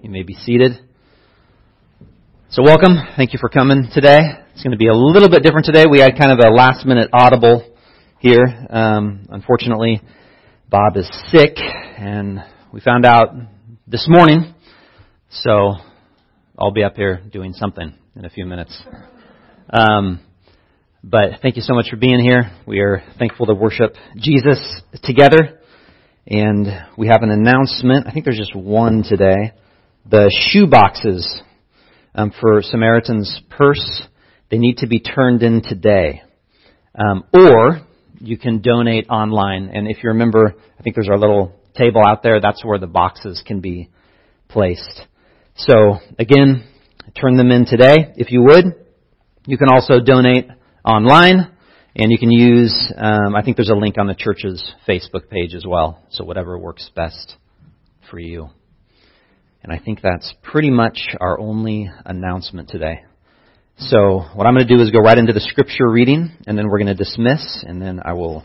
You may be seated. So welcome. Thank you for coming today. It's going to be a little bit different today. We had kind of a last minute audible here. Um, unfortunately, Bob is sick and we found out this morning. So I'll be up here doing something in a few minutes. Um, but thank you so much for being here. We are thankful to worship Jesus together. And we have an announcement. I think there's just one today. The shoe boxes um, for Samaritan's Purse, they need to be turned in today. Um, or you can donate online. And if you remember, I think there's our little table out there. That's where the boxes can be placed. So again, turn them in today if you would. You can also donate online. And you can use, um, I think there's a link on the church's Facebook page as well. So whatever works best for you. And I think that's pretty much our only announcement today. So what I'm going to do is go right into the scripture reading, and then we're going to dismiss, and then I will,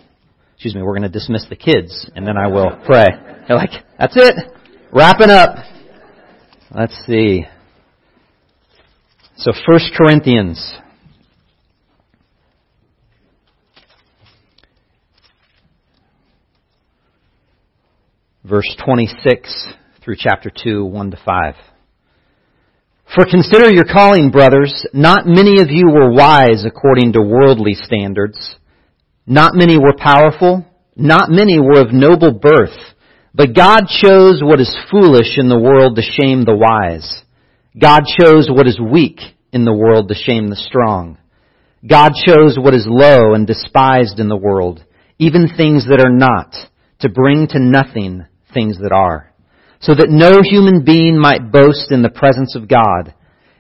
excuse me, we're going to dismiss the kids, and then I will pray. They're like, that's it. Wrapping up. Let's see. So First Corinthians verse 26 through chapter 2, 1 to 5. For consider your calling, brothers. Not many of you were wise according to worldly standards. Not many were powerful. Not many were of noble birth. But God chose what is foolish in the world to shame the wise. God chose what is weak in the world to shame the strong. God chose what is low and despised in the world, even things that are not, to bring to nothing things that are, so that no human being might boast in the presence of God.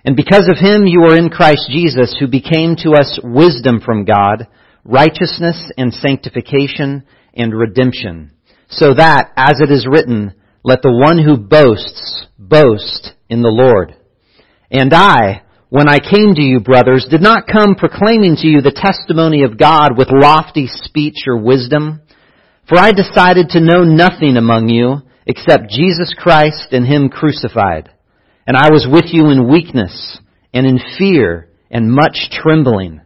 And because of him you are in Christ Jesus, who became to us wisdom from God, righteousness and sanctification and redemption, so that, as it is written, let the one who boasts boast in the Lord. And I, when I came to you, brothers, did not come proclaiming to you the testimony of God with lofty speech or wisdom, for I decided to know nothing among you except Jesus Christ and Him crucified. And I was with you in weakness and in fear and much trembling.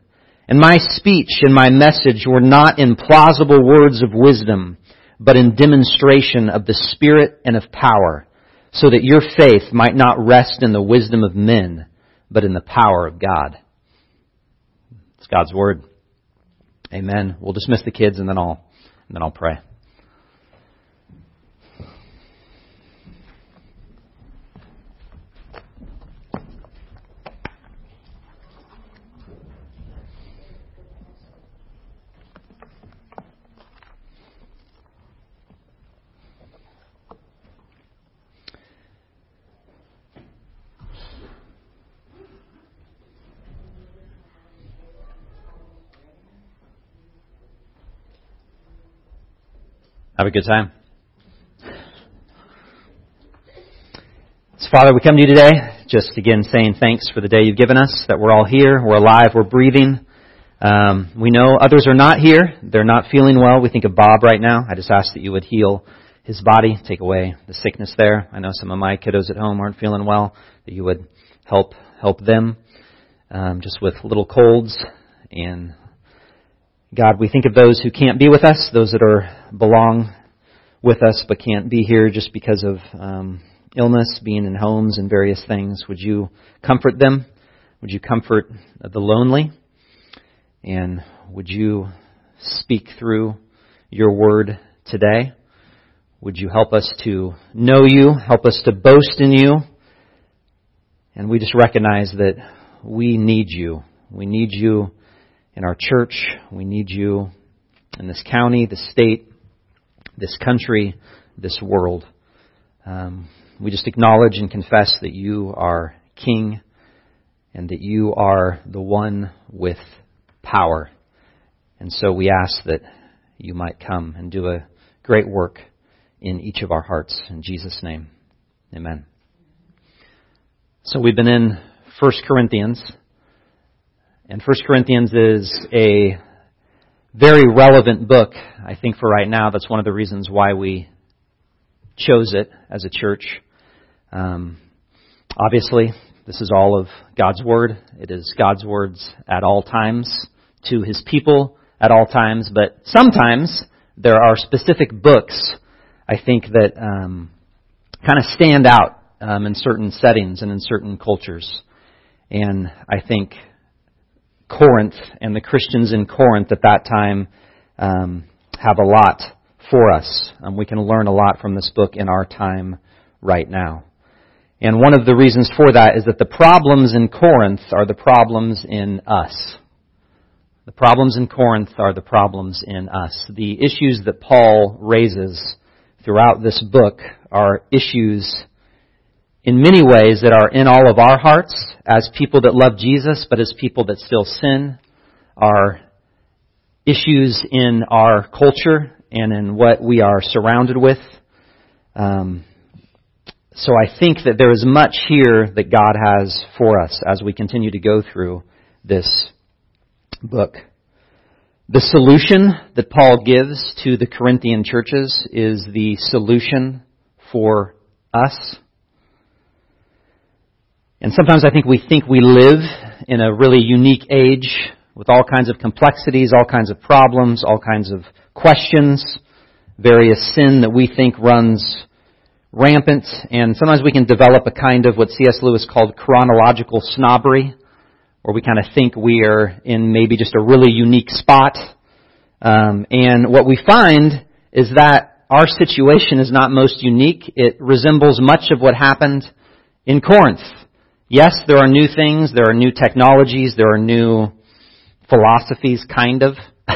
And my speech and my message were not in plausible words of wisdom, but in demonstration of the Spirit and of power, so that your faith might not rest in the wisdom of men, but in the power of God. It's God's Word. Amen. We'll dismiss the kids and then I'll and then I'll pray. Have a good time. So Father, we come to you today just again saying thanks for the day you've given us, that we're all here, we're alive, we're breathing. Um, we know others are not here. They're not feeling well. We think of Bob right now. I just ask that you would heal his body, take away the sickness there. I know some of my kiddos at home aren't feeling well, that you would help, help them, um, just with little colds and God, we think of those who can't be with us, those that are belong with us but can't be here just because of um, illness, being in homes and various things. Would you comfort them? Would you comfort the lonely? And would you speak through your word today? Would you help us to know you, help us to boast in you? And we just recognize that we need you. We need you in our church. We need you in this county, the state, this country, this world. Um, we just acknowledge and confess that you are King and that you are the one with power. And so we ask that you might come and do a great work in each of our hearts. In Jesus' name, amen. So we've been in 1 Corinthians. And 1 Corinthians is a very relevant book, I think, for right now. That's one of the reasons why we chose it as a church. Um, Obviously, this is all of God's Word. It is God's words at all times to His people at all times, but sometimes there are specific books I think that um, kind of stand out um, in certain settings and in certain cultures. And I think Corinth and the Christians in Corinth at that time um, have a lot for us. Um, we can learn a lot from this book in our time right now. And one of the reasons for that is that the problems in Corinth are the problems in us. The problems in Corinth are the problems in us. The issues that Paul raises throughout this book are issues in many ways that are in all of our hearts as people that love Jesus, but as people that still sin, are issues in our culture and in what we are surrounded with. Um, so I think that there is much here that God has for us as we continue to go through this book. The solution that Paul gives to the Corinthian churches is the solution for us. And sometimes I think we think we live in a really unique age with all kinds of complexities, all kinds of problems, all kinds of questions, various sin that we think runs rampant, and sometimes we can develop a kind of what C.S. Lewis called chronological snobbery, where we kind of think we are in maybe just a really unique spot. Um, and what we find is that our situation is not most unique. It resembles much of what happened in Corinth. Yes, there are new things, there are new technologies, there are new philosophies, kind of.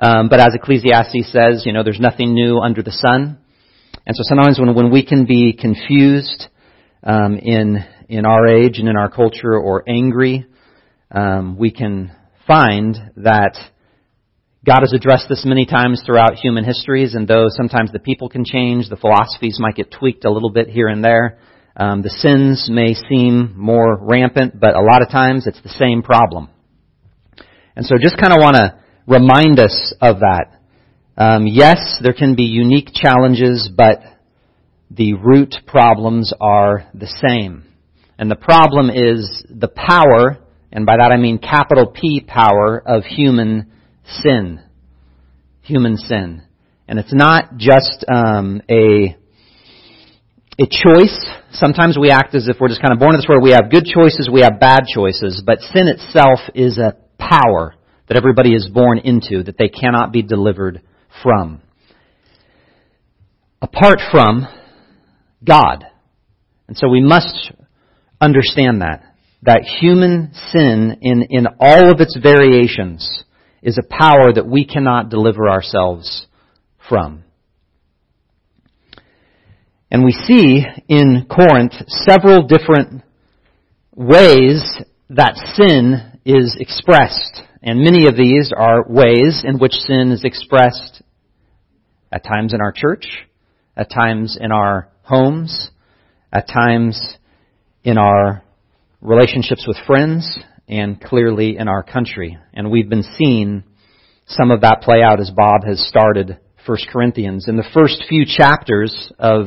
um, but as Ecclesiastes says, you know, there's nothing new under the sun. And so sometimes when, when we can be confused um, in in our age and in our culture or angry, um, we can find that God has addressed this many times throughout human histories, and though sometimes the people can change, the philosophies might get tweaked a little bit here and there. Um, the sins may seem more rampant, but a lot of times it's the same problem. And so just kind of want to remind us of that. Um, yes, there can be unique challenges, but the root problems are the same. And the problem is the power, and by that I mean capital P power, of human sin. Human sin. And it's not just um, a a choice. Sometimes we act as if we're just kind of born in this world. We have good choices, we have bad choices, but sin itself is a power that everybody is born into that they cannot be delivered from. Apart from God. And so we must understand that. That human sin in, in all of its variations is a power that we cannot deliver ourselves from. And we see in Corinth several different ways that sin is expressed. And many of these are ways in which sin is expressed at times in our church, at times in our homes, at times in our relationships with friends, and clearly in our country. And we've been seeing some of that play out as Bob has started 1 Corinthians. In the first few chapters of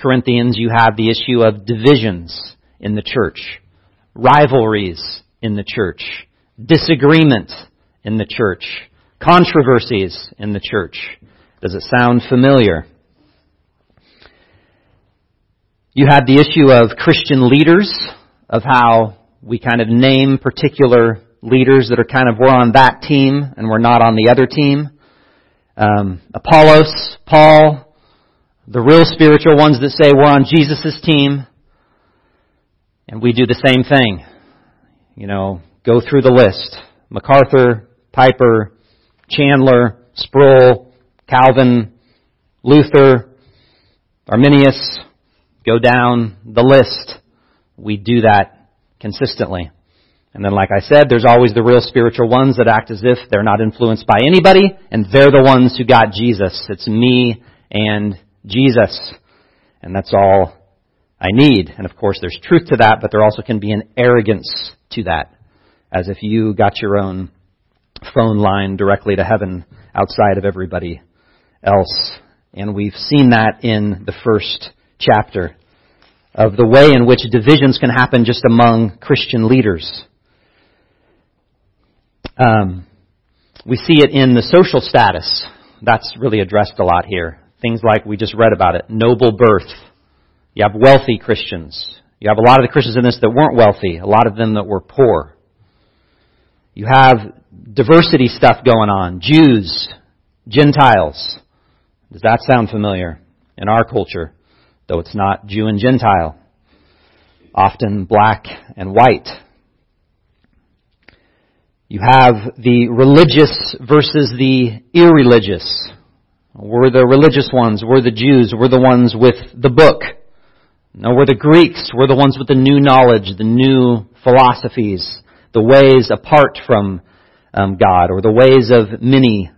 Corinthians, you have the issue of divisions in the church, rivalries in the church, disagreement in the church, controversies in the church. Does it sound familiar? You have the issue of Christian leaders, of how we kind of name particular leaders that are kind of we're on that team and we're not on the other team. Um, Apollos, Paul, the real spiritual ones that say we're on Jesus' team, and we do the same thing. You know, go through the list. MacArthur, Piper, Chandler, Sproul, Calvin, Luther, Arminius, go down the list. We do that consistently. And then, like I said, there's always the real spiritual ones that act as if they're not influenced by anybody, and they're the ones who got Jesus. It's me and Jesus. And that's all I need. And of course, there's truth to that, but there also can be an arrogance to that. As if you got your own phone line directly to heaven outside of everybody else. And we've seen that in the first chapter of the way in which divisions can happen just among Christian leaders. Um, we see it in the social status. That's really addressed a lot here. Things like we just read about it. Noble birth. You have wealthy Christians. You have a lot of the Christians in this that weren't wealthy. A lot of them that were poor. You have diversity stuff going on. Jews, Gentiles. Does that sound familiar in our culture? Though it's not Jew and Gentile. Often black and white. You have the religious versus the irreligious. We're the religious ones. We're the Jews. We're the ones with the book. No, we're the Greeks. We're the ones with the new knowledge, the new philosophies, the ways apart from um, God, or the ways of many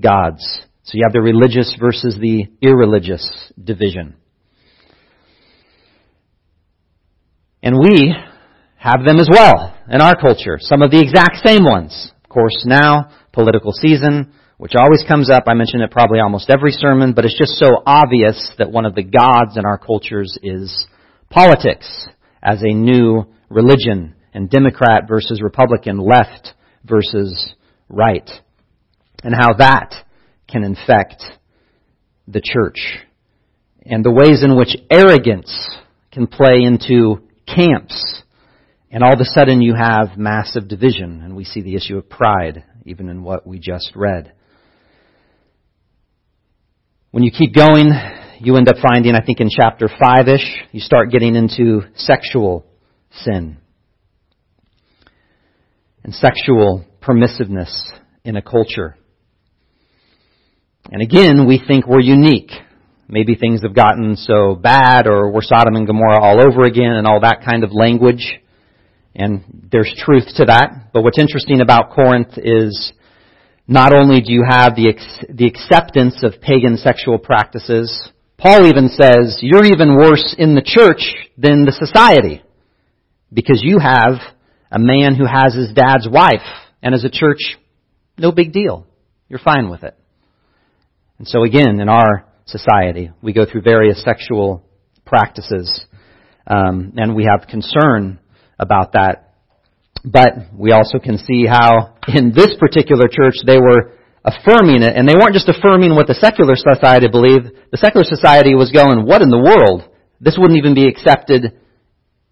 gods. So you have the religious versus the irreligious division. And we have them as well in our culture. Some of the exact same ones. Of course, now, political season, which always comes up. I mention it probably almost every sermon, but it's just so obvious that one of the gods in our cultures is politics as a new religion and Democrat versus Republican, left versus right, and how that can infect the church and the ways in which arrogance can play into camps and all of a sudden you have massive division, and we see the issue of pride, even in what we just read. When you keep going, you end up finding, I think in chapter 5-ish, you start getting into sexual sin. And sexual permissiveness in a culture. And again, we think we're unique. Maybe things have gotten so bad or we're Sodom and Gomorrah all over again and all that kind of language. And there's truth to that. But what's interesting about Corinth is not only do you have the, the acceptance of pagan sexual practices, Paul even says you're even worse in the church than the society. Because you have a man who has his dad's wife, and as a church, no big deal. You're fine with it. And so again, in our society, we go through various sexual practices, um, and we have concern about that. But we also can see how in this particular church they were affirming it, and they weren't just affirming what the secular society believed. The secular society was going, what in the world? This wouldn't even be accepted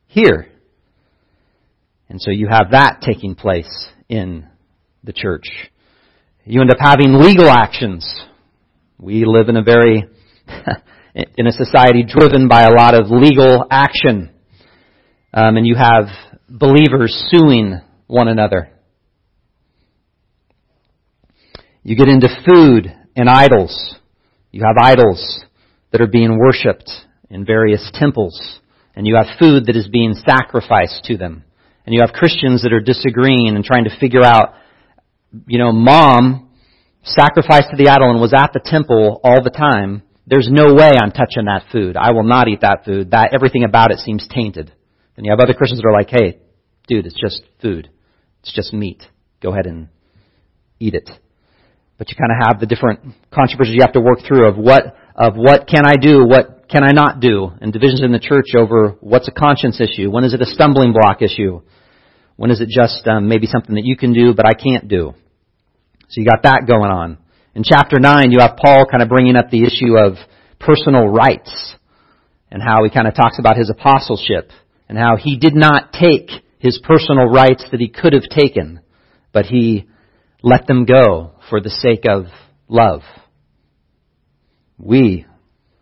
here. And so you have that taking place in the church. You end up having legal actions. We live in a very, in a society driven by a lot of legal action. Um, and you have believers suing one another. You get into food and idols. You have idols that are being worshipped in various temples. And you have food that is being sacrificed to them. And you have Christians that are disagreeing and trying to figure out, you know, mom sacrificed to the idol and was at the temple all the time. There's no way I'm touching that food. I will not eat that food. That everything about it seems tainted. Then you have other Christians that are like, hey, dude, it's just food. It's just meat. Go ahead and eat it. But you kind of have the different controversies you have to work through of what, of what can I do, what can I not do, and divisions in the church over what's a conscience issue, when is it a stumbling block issue, when is it just um, maybe something that you can do but I can't do. So you got that going on. In chapter 9, you have Paul kind of bringing up the issue of personal rights and how he kind of talks about his apostleship and how he did not take his personal rights that he could have taken, but he let them go for the sake of love. We,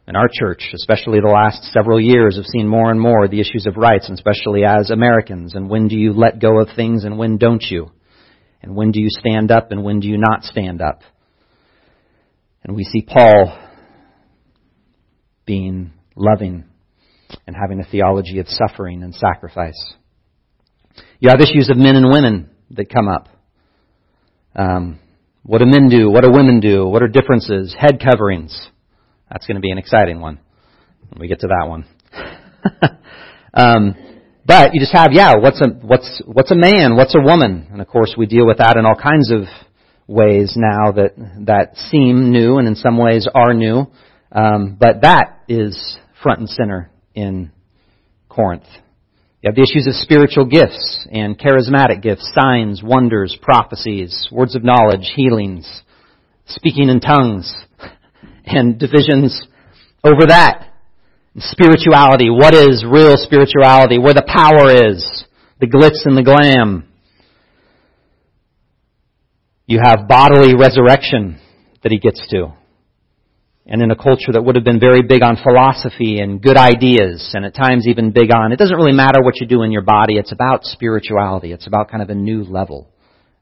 in our church, especially the last several years, have seen more and more the issues of rights, and especially as Americans, and when do you let go of things and when don't you? And when do you stand up and when do you not stand up? And we see Paul being loving and having a theology of suffering and sacrifice. You have issues of men and women that come up. Um, what do men do? What do women do? What are differences? Head coverings. That's going to be an exciting one when we get to that one. um, but you just have, yeah, what's a what's what's a man? What's a woman? And of course, we deal with that in all kinds of ways now that that seem new and in some ways are new. Um, but that is front and center in Corinth. You have the issues of spiritual gifts and charismatic gifts, signs, wonders, prophecies, words of knowledge, healings, speaking in tongues, and divisions over that. Spirituality. What is real spirituality? Where the power is. The glitz and the glam. You have bodily resurrection that he gets to. And in a culture that would have been very big on philosophy and good ideas, and at times even big on, it doesn't really matter what you do in your body, it's about spirituality. It's about kind of a new level.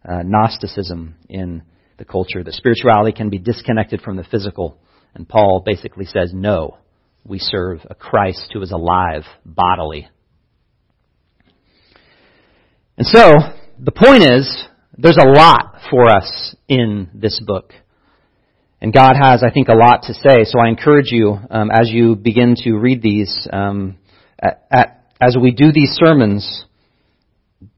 Uh, Gnosticism in the culture. That spirituality can be disconnected from the physical. And Paul basically says, no, we serve a Christ who is alive bodily. And so, the point is, there's a lot for us in this book. And God has, I think, a lot to say. So I encourage you, um, as you begin to read these, um, at, at, as we do these sermons,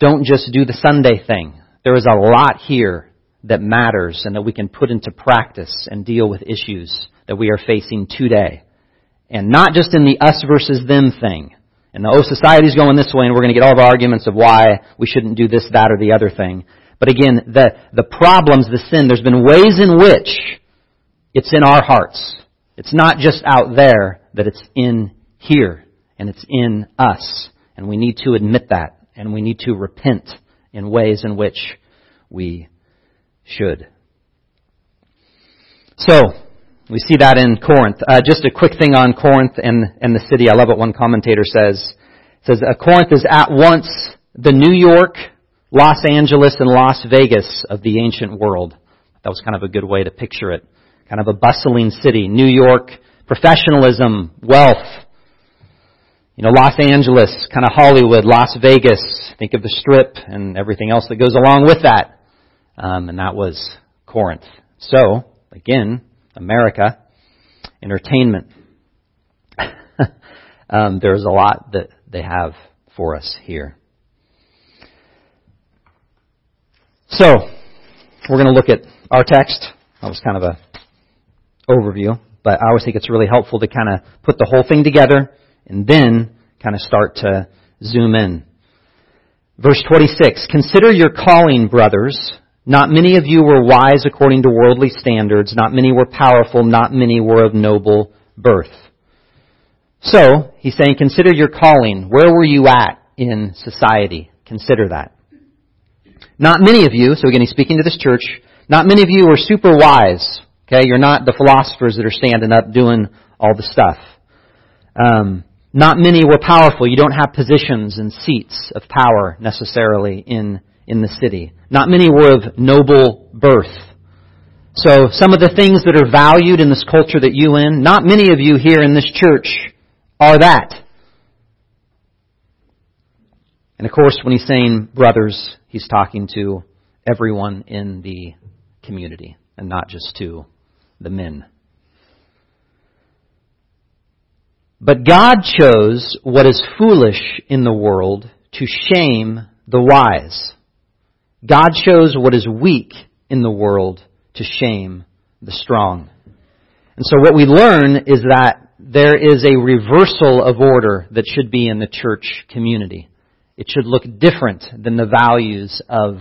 don't just do the Sunday thing. There is a lot here that matters and that we can put into practice and deal with issues that we are facing today. And not just in the us versus them thing. And the, oh, society's going this way and we're going to get all the arguments of why we shouldn't do this, that, or the other thing. But again, the, the problems, the sin, there's been ways in which it's in our hearts. It's not just out there, that it's in here, and it's in us. And we need to admit that, and we need to repent in ways in which we should. So, we see that in Corinth. Uh, just a quick thing on Corinth and, and the city. I love what one commentator says. It says, uh, Corinth is at once the New York, Los Angeles, and Las Vegas of the ancient world. That was kind of a good way to picture it kind of a bustling city. New York, professionalism, wealth. You know, Los Angeles, kind of Hollywood, Las Vegas, think of the strip and everything else that goes along with that. Um, and that was Corinth. So, again, America, entertainment. um, there's a lot that they have for us here. So, we're going to look at our text. That was kind of a overview, but I always think it's really helpful to kind of put the whole thing together and then kind of start to zoom in. Verse 26, Consider your calling, brothers. Not many of you were wise according to worldly standards. Not many were powerful. Not many were of noble birth. So, he's saying, consider your calling. Where were you at in society? Consider that. Not many of you, so again, he's speaking to this church, not many of you were super wise. Okay, you're not the philosophers that are standing up doing all the stuff. Um, not many were powerful. You don't have positions and seats of power necessarily in in the city. Not many were of noble birth. So some of the things that are valued in this culture that you in, not many of you here in this church are that. And of course, when he's saying brothers, he's talking to everyone in the community and not just to the men. But God chose what is foolish in the world to shame the wise. God chose what is weak in the world to shame the strong. And so what we learn is that there is a reversal of order that should be in the church community. It should look different than the values of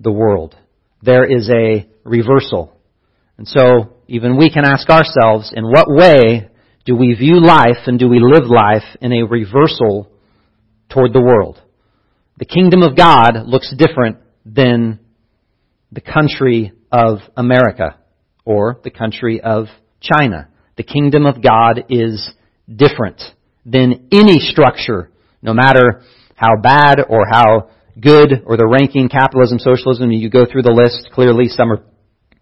the world. There is a reversal. And so even we can ask ourselves, in what way do we view life and do we live life in a reversal toward the world? The kingdom of God looks different than the country of America or the country of China. The kingdom of God is different than any structure, no matter how bad or how good or the ranking capitalism, socialism, you go through the list, clearly some are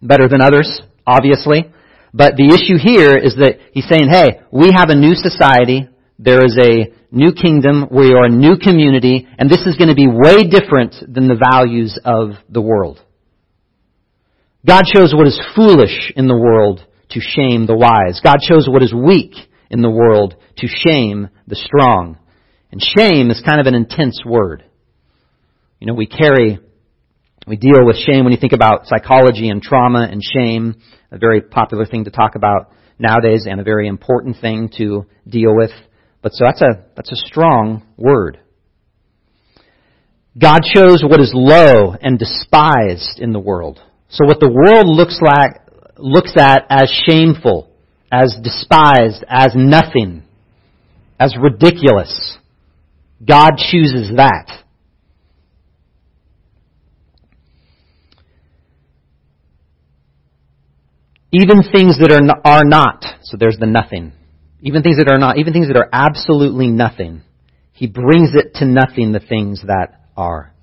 better than others obviously. But the issue here is that he's saying, hey, we have a new society. There is a new kingdom. We are a new community. And this is going to be way different than the values of the world. God shows what is foolish in the world to shame the wise. God shows what is weak in the world to shame the strong. And shame is kind of an intense word. You know, we carry we deal with shame when you think about psychology and trauma and shame, a very popular thing to talk about nowadays and a very important thing to deal with. But so that's a, that's a strong word. God chose what is low and despised in the world. So what the world looks like, looks at as shameful, as despised, as nothing, as ridiculous, God chooses that. Even things that are, are not, so there's the nothing. Even things that are not, even things that are absolutely nothing. He brings it to nothing the things that are.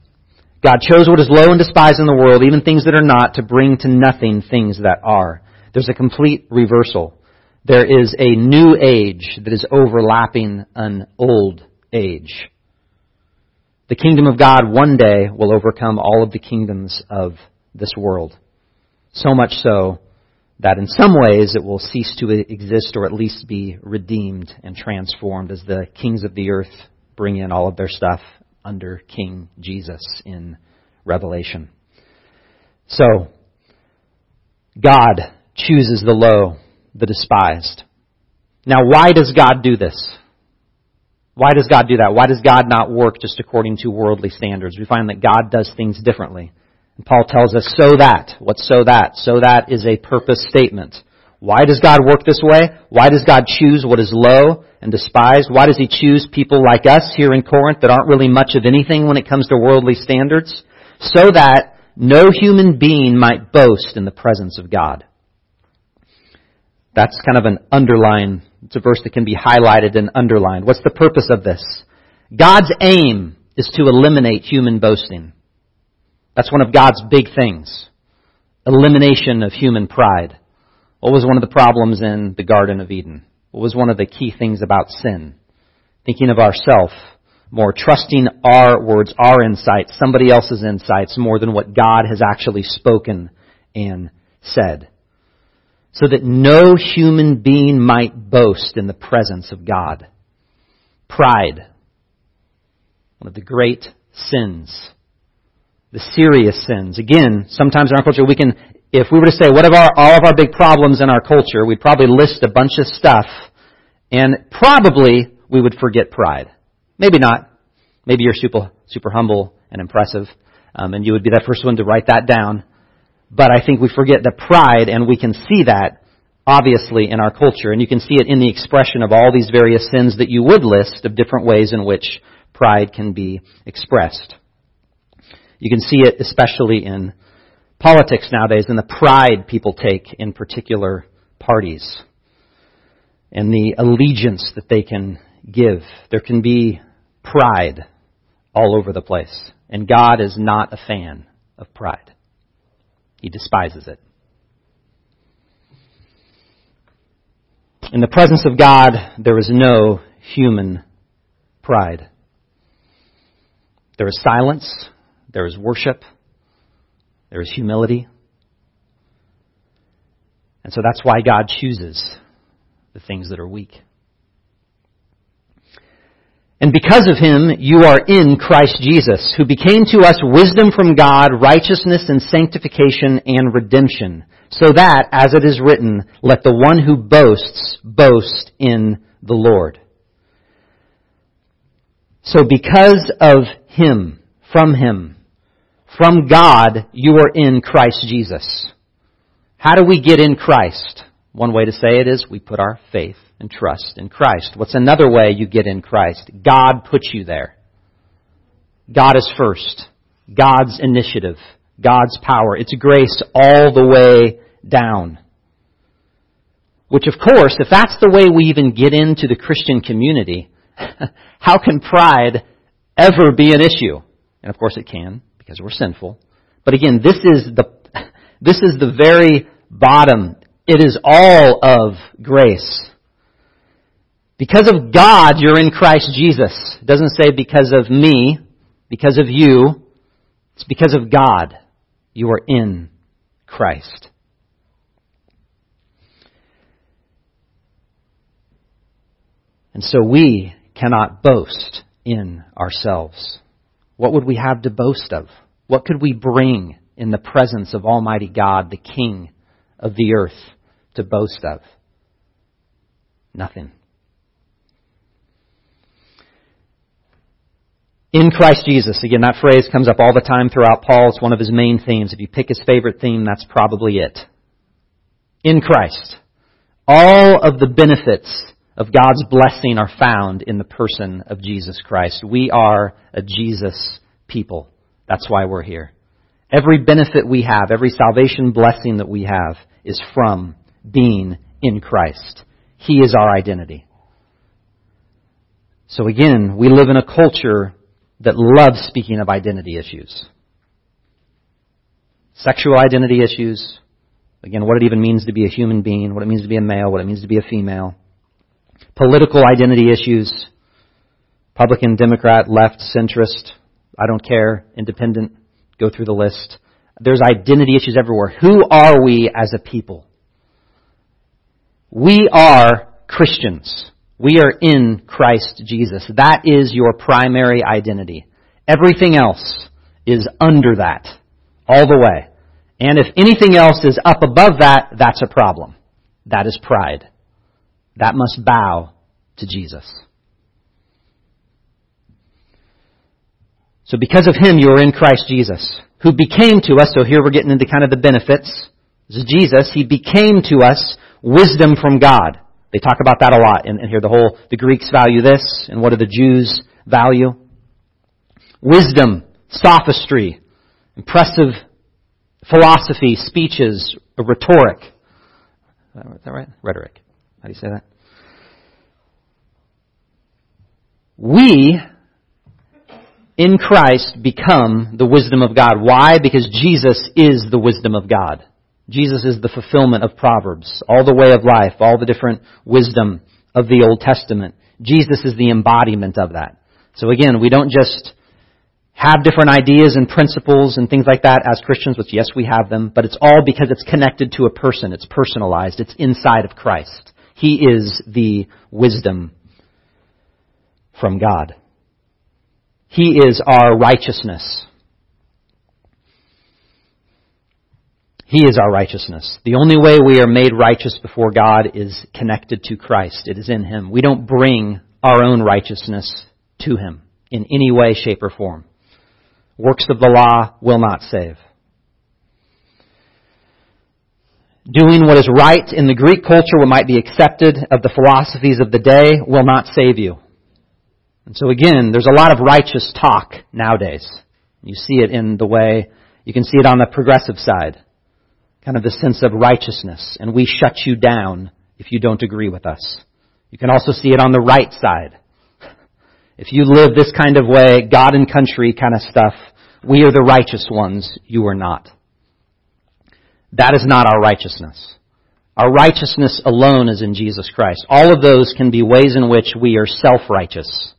God chose what is low and despised in the world, even things that are not, to bring to nothing things that are. There's a complete reversal. There is a new age that is overlapping an old age. The kingdom of God one day will overcome all of the kingdoms of this world. So much so that in some ways it will cease to exist or at least be redeemed and transformed as the kings of the earth bring in all of their stuff under King Jesus in Revelation. So, God chooses the low, the despised. Now, why does God do this? Why does God do that? Why does God not work just according to worldly standards? We find that God does things differently. And Paul tells us, so that. What's so that? So that is a purpose statement. Why does God work this way? Why does God choose what is low and despised? Why does He choose people like us here in Corinth that aren't really much of anything when it comes to worldly standards? So that no human being might boast in the presence of God. That's kind of an underline. It's a verse that can be highlighted and underlined. What's the purpose of this? God's aim is to eliminate human boasting. That's one of God's big things. Elimination of human pride. What was one of the problems in the Garden of Eden? What was one of the key things about sin? Thinking of ourself more, trusting our words, our insights, somebody else's insights more than what God has actually spoken and said. So that no human being might boast in the presence of God. Pride. One of the great sins. The serious sins. Again, sometimes in our culture we can if we were to say, what are all of our big problems in our culture, we'd probably list a bunch of stuff, and probably we would forget pride. Maybe not. Maybe you're super, super humble and impressive, um, and you would be the first one to write that down. But I think we forget the pride, and we can see that obviously in our culture, and you can see it in the expression of all these various sins that you would list of different ways in which pride can be expressed. You can see it especially in politics nowadays and the pride people take in particular parties and the allegiance that they can give. There can be pride all over the place. And God is not a fan of pride. He despises it. In the presence of God, there is no human pride. There is silence. There is worship. There is humility. And so that's why God chooses the things that are weak. And because of him, you are in Christ Jesus, who became to us wisdom from God, righteousness and sanctification and redemption, so that, as it is written, let the one who boasts boast in the Lord. So because of him, from him, from God, you are in Christ Jesus. How do we get in Christ? One way to say it is we put our faith and trust in Christ. What's another way you get in Christ? God puts you there. God is first. God's initiative. God's power. It's grace all the way down. Which of course, if that's the way we even get into the Christian community, how can pride ever be an issue? And of course it can because we're sinful. But again, this is the, this is the very bottom. It is all of grace. Because of God, you're in Christ Jesus. It doesn't say because of me, because of you. It's because of God. You are in Christ. And so we cannot boast in ourselves. What would we have to boast of? What could we bring in the presence of Almighty God, the King of the earth, to boast of? Nothing. In Christ Jesus. Again, that phrase comes up all the time throughout Paul. It's one of his main themes. If you pick his favorite theme, that's probably it. In Christ. All of the benefits of God's blessing are found in the person of Jesus Christ. We are a Jesus people. That's why we're here. Every benefit we have, every salvation blessing that we have is from being in Christ. He is our identity. So again, we live in a culture that loves speaking of identity issues. Sexual identity issues. Again, what it even means to be a human being, what it means to be a male, what it means to be a female. Political identity issues. Republican, Democrat, left, centrist, I don't care, independent, go through the list. There's identity issues everywhere. Who are we as a people? We are Christians. We are in Christ Jesus. That is your primary identity. Everything else is under that, all the way. And if anything else is up above that, that's a problem. That is pride. That must bow to Jesus. So because of Him, you are in Christ Jesus, who became to us, so here we're getting into kind of the benefits. Jesus. He became to us wisdom from God. They talk about that a lot. And, and here the whole, the Greeks value this, and what do the Jews value? Wisdom, sophistry, impressive philosophy, speeches, rhetoric. Is that right? Rhetoric. How do you say that? We, in Christ, become the wisdom of God. Why? Because Jesus is the wisdom of God. Jesus is the fulfillment of Proverbs, all the way of life, all the different wisdom of the Old Testament. Jesus is the embodiment of that. So again, we don't just have different ideas and principles and things like that as Christians, which yes, we have them, but it's all because it's connected to a person. It's personalized. It's inside of Christ. He is the wisdom from God. He is our righteousness. He is our righteousness. The only way we are made righteous before God is connected to Christ. It is in Him. We don't bring our own righteousness to Him in any way, shape, or form. Works of the law will not save. Doing what is right in the Greek culture, what might be accepted of the philosophies of the day, will not save you. And so again, there's a lot of righteous talk nowadays. You see it in the way, you can see it on the progressive side kind of the sense of righteousness, and we shut you down if you don't agree with us. You can also see it on the right side. If you live this kind of way, God and country kind of stuff, we are the righteous ones, you are not. That is not our righteousness. Our righteousness alone is in Jesus Christ. All of those can be ways in which we are self-righteous.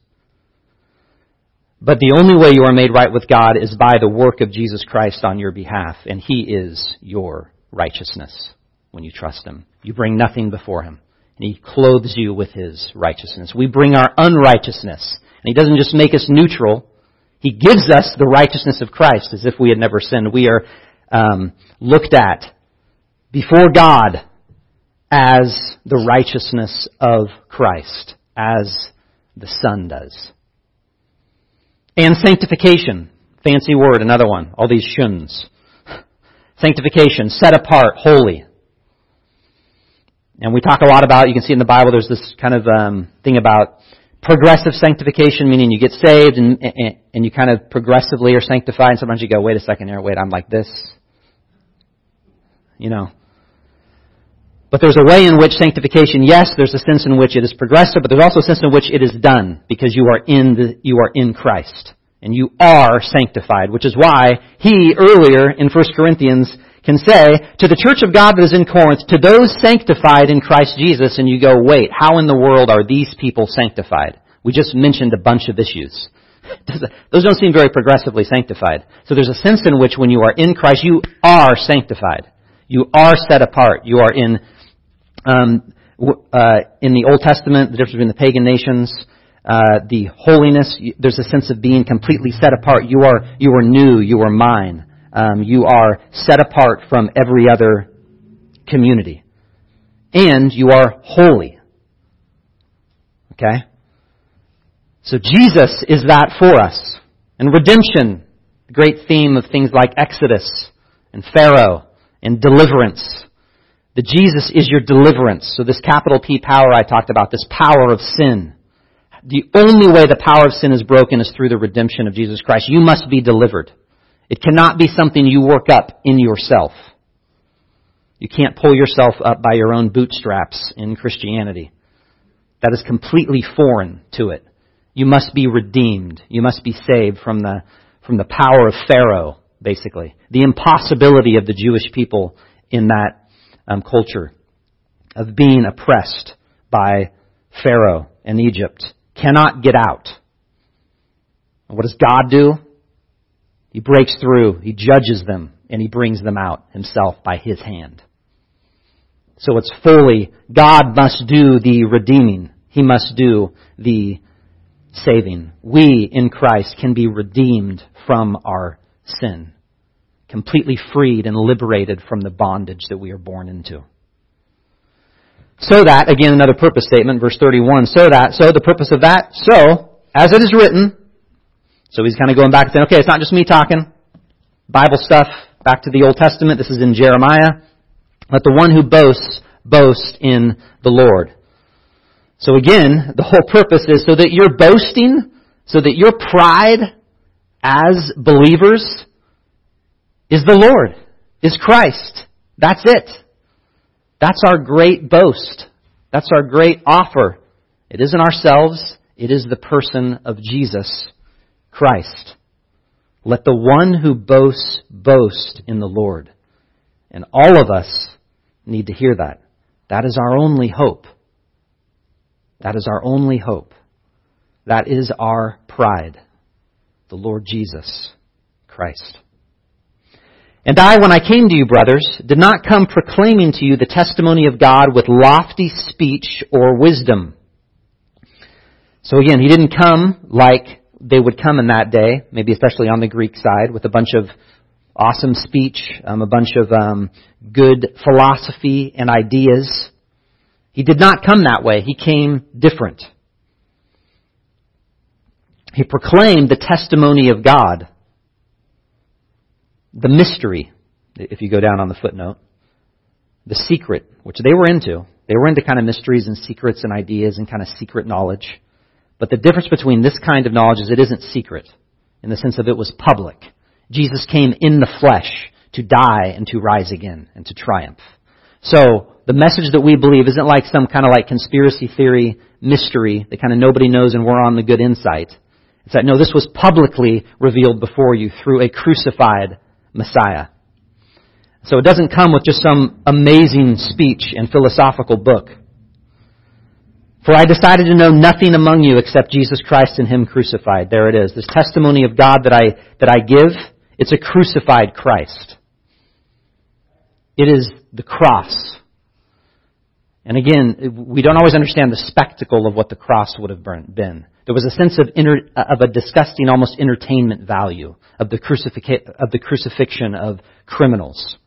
But the only way you are made right with God is by the work of Jesus Christ on your behalf, and He is your righteousness when you trust Him. You bring nothing before Him. And He clothes you with His righteousness. We bring our unrighteousness. And He doesn't just make us neutral. He gives us the righteousness of Christ as if we had never sinned. We are um, looked at before God as the righteousness of Christ, as the Son does. And sanctification. Fancy word, another one. All these shuns. Sanctification, set apart, holy. And we talk a lot about, you can see in the Bible, there's this kind of um, thing about progressive sanctification, meaning you get saved and, and, and you kind of progressively are sanctified, and sometimes you go, wait a second here, wait, I'm like this. You know. But there's a way in which sanctification, yes, there's a sense in which it is progressive, but there's also a sense in which it is done because you are in the, you are in Christ and you are sanctified, which is why he earlier in 1 Corinthians can say to the church of God that is in Corinth, to those sanctified in Christ Jesus, and you go, wait, how in the world are these people sanctified? We just mentioned a bunch of issues. Those don't seem very progressively sanctified. So there's a sense in which when you are in Christ, you are sanctified. You are set apart. You are in, um, uh, in the Old Testament, the difference between the pagan nations, uh, the holiness. There's a sense of being completely set apart. You are you are new. You are mine. Um, you are set apart from every other community, and you are holy. Okay. So Jesus is that for us. And redemption, the great theme of things like Exodus and Pharaoh and deliverance. That Jesus is your deliverance. So this capital P power I talked about, this power of sin. The only way the power of sin is broken is through the redemption of Jesus Christ. You must be delivered. It cannot be something you work up in yourself. You can't pull yourself up by your own bootstraps in Christianity. That is completely foreign to it. You must be redeemed. You must be saved from the, from the power of Pharaoh, basically. The impossibility of the Jewish people in that um, culture of being oppressed by Pharaoh and Egypt. Cannot get out. And what does God do? He breaks through, He judges them, and He brings them out Himself by His hand. So it's fully, God must do the redeeming. He must do the saving. We in Christ can be redeemed from our sin. Completely freed and liberated from the bondage that we are born into. So that, again, another purpose statement, verse 31, so that, so the purpose of that, so, as it is written, so he's kind of going back and saying, okay, it's not just me talking, Bible stuff, back to the Old Testament, this is in Jeremiah, let the one who boasts, boast in the Lord. So again, the whole purpose is so that you're boasting, so that your pride as believers is the Lord, is Christ. That's it. That's our great boast. That's our great offer. It isn't ourselves, it is the person of Jesus Christ. Let the one who boasts boast in the Lord. And all of us need to hear that. That is our only hope. That is our only hope. That is our pride. The Lord Jesus Christ. And I, when I came to you, brothers, did not come proclaiming to you the testimony of God with lofty speech or wisdom. So again, he didn't come like they would come in that day, maybe especially on the Greek side, with a bunch of awesome speech, um, a bunch of um, good philosophy and ideas. He did not come that way. He came different. He proclaimed the testimony of God, the mystery, if you go down on the footnote, the secret, which they were into. They were into kind of mysteries and secrets and ideas and kind of secret knowledge. But the difference between this kind of knowledge is it isn't secret in the sense of it was public. Jesus came in the flesh to die and to rise again and to triumph. So, the message that we believe isn't like some kind of like conspiracy theory mystery that kind of nobody knows and we're on the good insight. It's that no, this was publicly revealed before you through a crucified Messiah. So it doesn't come with just some amazing speech and philosophical book. For I decided to know nothing among you except Jesus Christ and Him crucified. There it is. This testimony of God that I, that I give, it's a crucified Christ. It is the cross. And again, we don't always understand the spectacle of what the cross would have been. There was a sense of, inter, of a disgusting, almost entertainment value of the, crucific- of the crucifixion of criminals.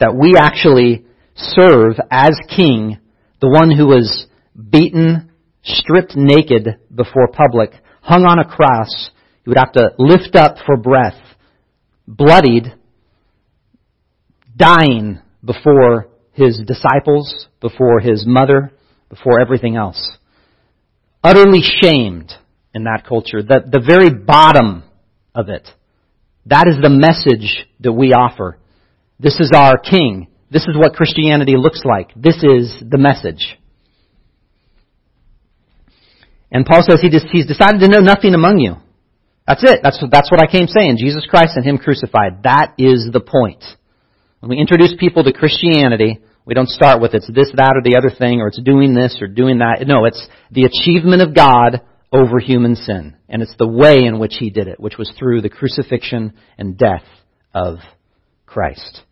That we actually serve as king the one who was beaten, stripped naked before public, hung on a cross. He would have to lift up for breath, bloodied, dying before his disciples, before his mother, before everything else. Utterly shamed in that culture. The, the very bottom of it. That is the message that we offer. This is our king. This is what Christianity looks like. This is the message. And Paul says he just, he's decided to know nothing among you. That's it. That's, that's what I came saying. Jesus Christ and Him crucified. That is the point. When we introduce people to Christianity, we don't start with it's this, that, or the other thing, or it's doing this or doing that. No, it's the achievement of God over human sin. And it's the way in which He did it, which was through the crucifixion and death of Christ.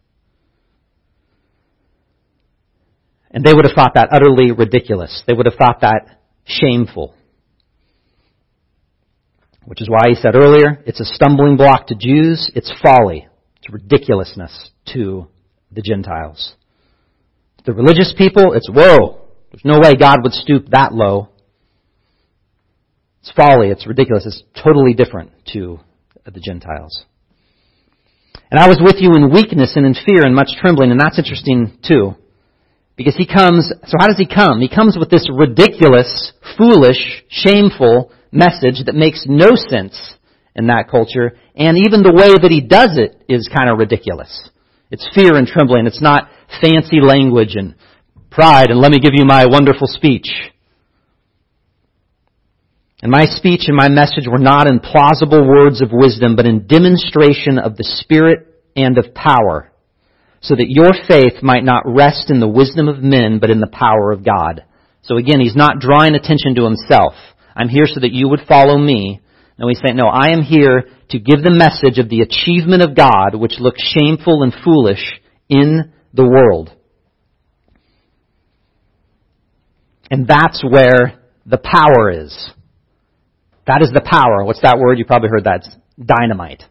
And they would have thought that utterly ridiculous. They would have thought that shameful. Which is why he said earlier, it's a stumbling block to Jews, it's folly, it's ridiculousness to the Gentiles. The religious people, it's whoa, there's no way God would stoop that low. It's folly. It's ridiculous. It's totally different to the Gentiles. And I was with you in weakness and in fear and much trembling, and that's interesting too. Because he comes, so how does he come? He comes with this ridiculous, foolish, shameful message that makes no sense in that culture, and even the way that he does it is kind of ridiculous. It's fear and trembling. It's not fancy language and pride and let me give you my wonderful speech. And my speech and my message were not in plausible words of wisdom, but in demonstration of the Spirit and of power, so that your faith might not rest in the wisdom of men, but in the power of God. So again, he's not drawing attention to himself. I'm here so that you would follow me. No, he's saying, no, I am here to give the message of the achievement of God, which looks shameful and foolish in the world. And that's where the power is. That is the power. What's that word? You probably heard that. It's dynamite,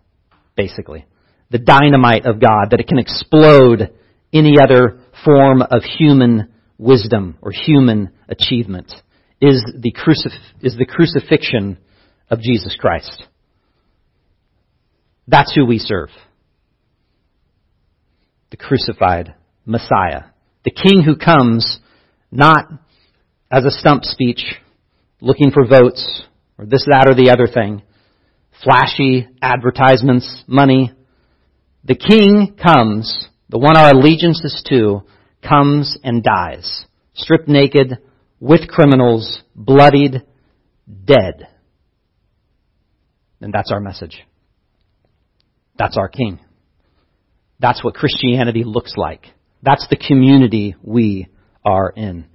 basically. The dynamite of God, that it can explode any other form of human wisdom or human achievement, is the, crucif- is the crucifixion of Jesus Christ. That's who we serve. The crucified Messiah. The King who comes not as a stump speech, looking for votes, or this, that, or the other thing. Flashy advertisements, money. The king comes, the one our allegiance is to, comes and dies. Stripped naked, with criminals, bloodied, dead. And that's our message. That's our king. That's what Christianity looks like. That's the community we are in.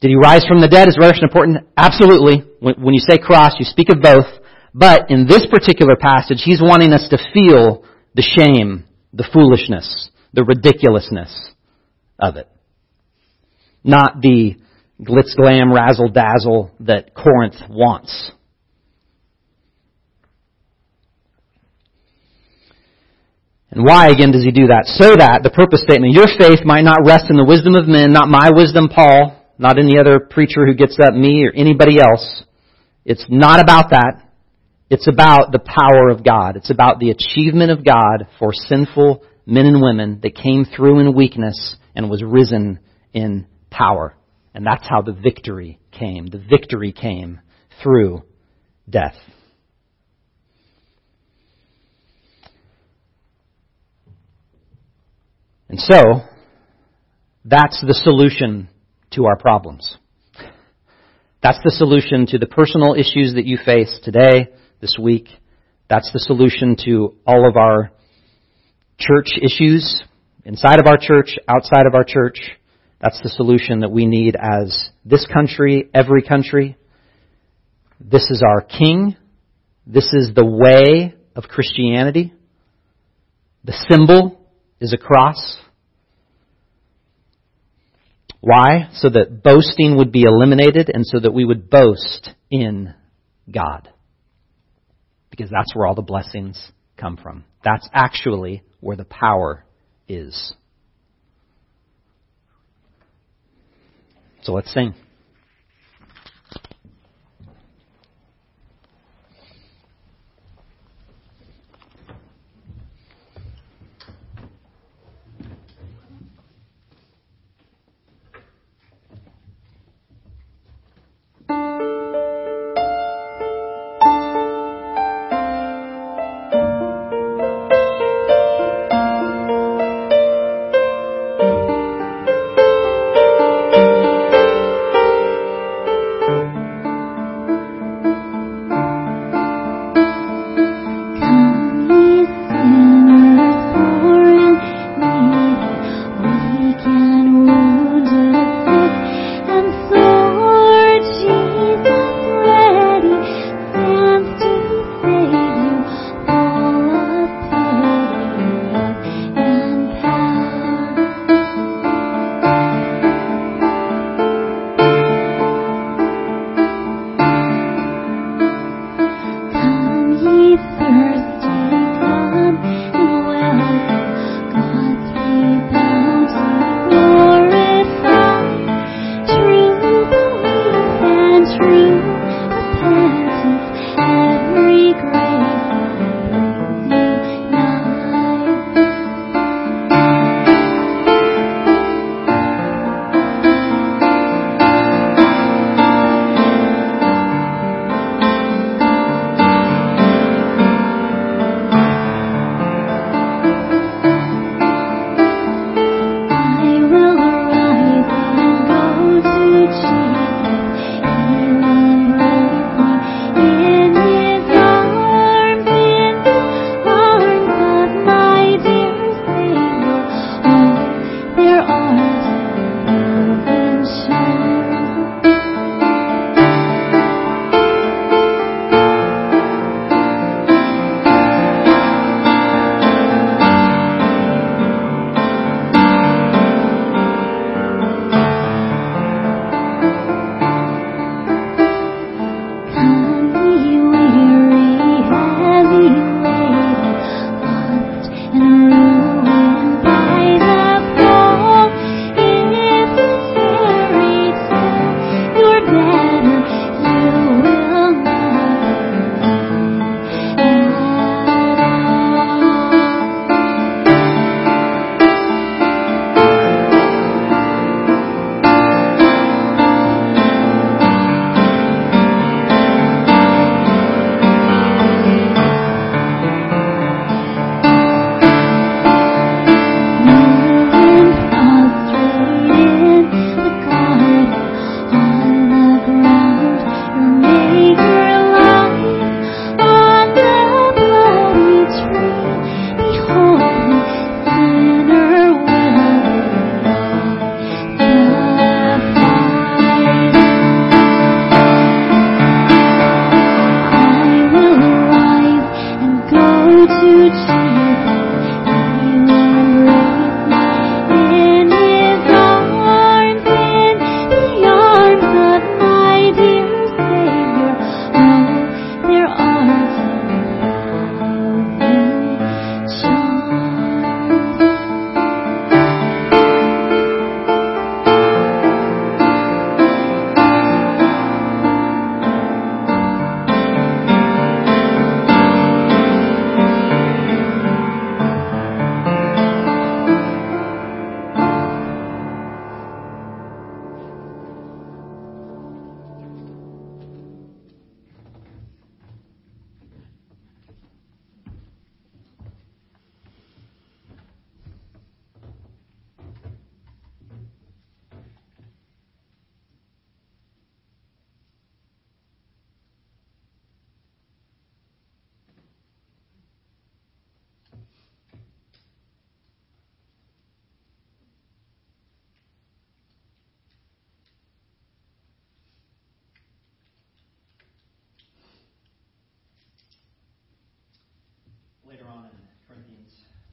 Did he rise from the dead? Is resurrection important? Absolutely. When, you say cross, you speak of both. But in this particular passage, he's wanting us to feel the shame, the foolishness, the ridiculousness of it. Not the glitz glam razzle dazzle that Corinth wants. And why again does he do that? So that the purpose statement, your faith might not rest in the wisdom of men, not my wisdom, Paul, not any other preacher who gets up, me or anybody else. It's not about that. It's about the power of God. It's about the achievement of God for sinful men and women that came through in weakness and was risen in power. And that's how the victory came. The victory came through death. And so, that's the solution to our problems. That's the solution to the personal issues that you face today, this week. That's the solution to all of our church issues inside of our church, outside of our church. That's the solution that we need as this country, every country. This is our King. This is the way of Christianity. The symbol is a cross. Why? So that boasting would be eliminated and so that we would boast in God. Because that's where all the blessings come from. That's actually where the power is. So let's sing.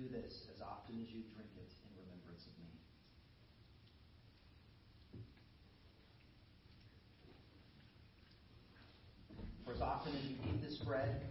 Do this as often as you drink it in remembrance of me. For as often as you eat this bread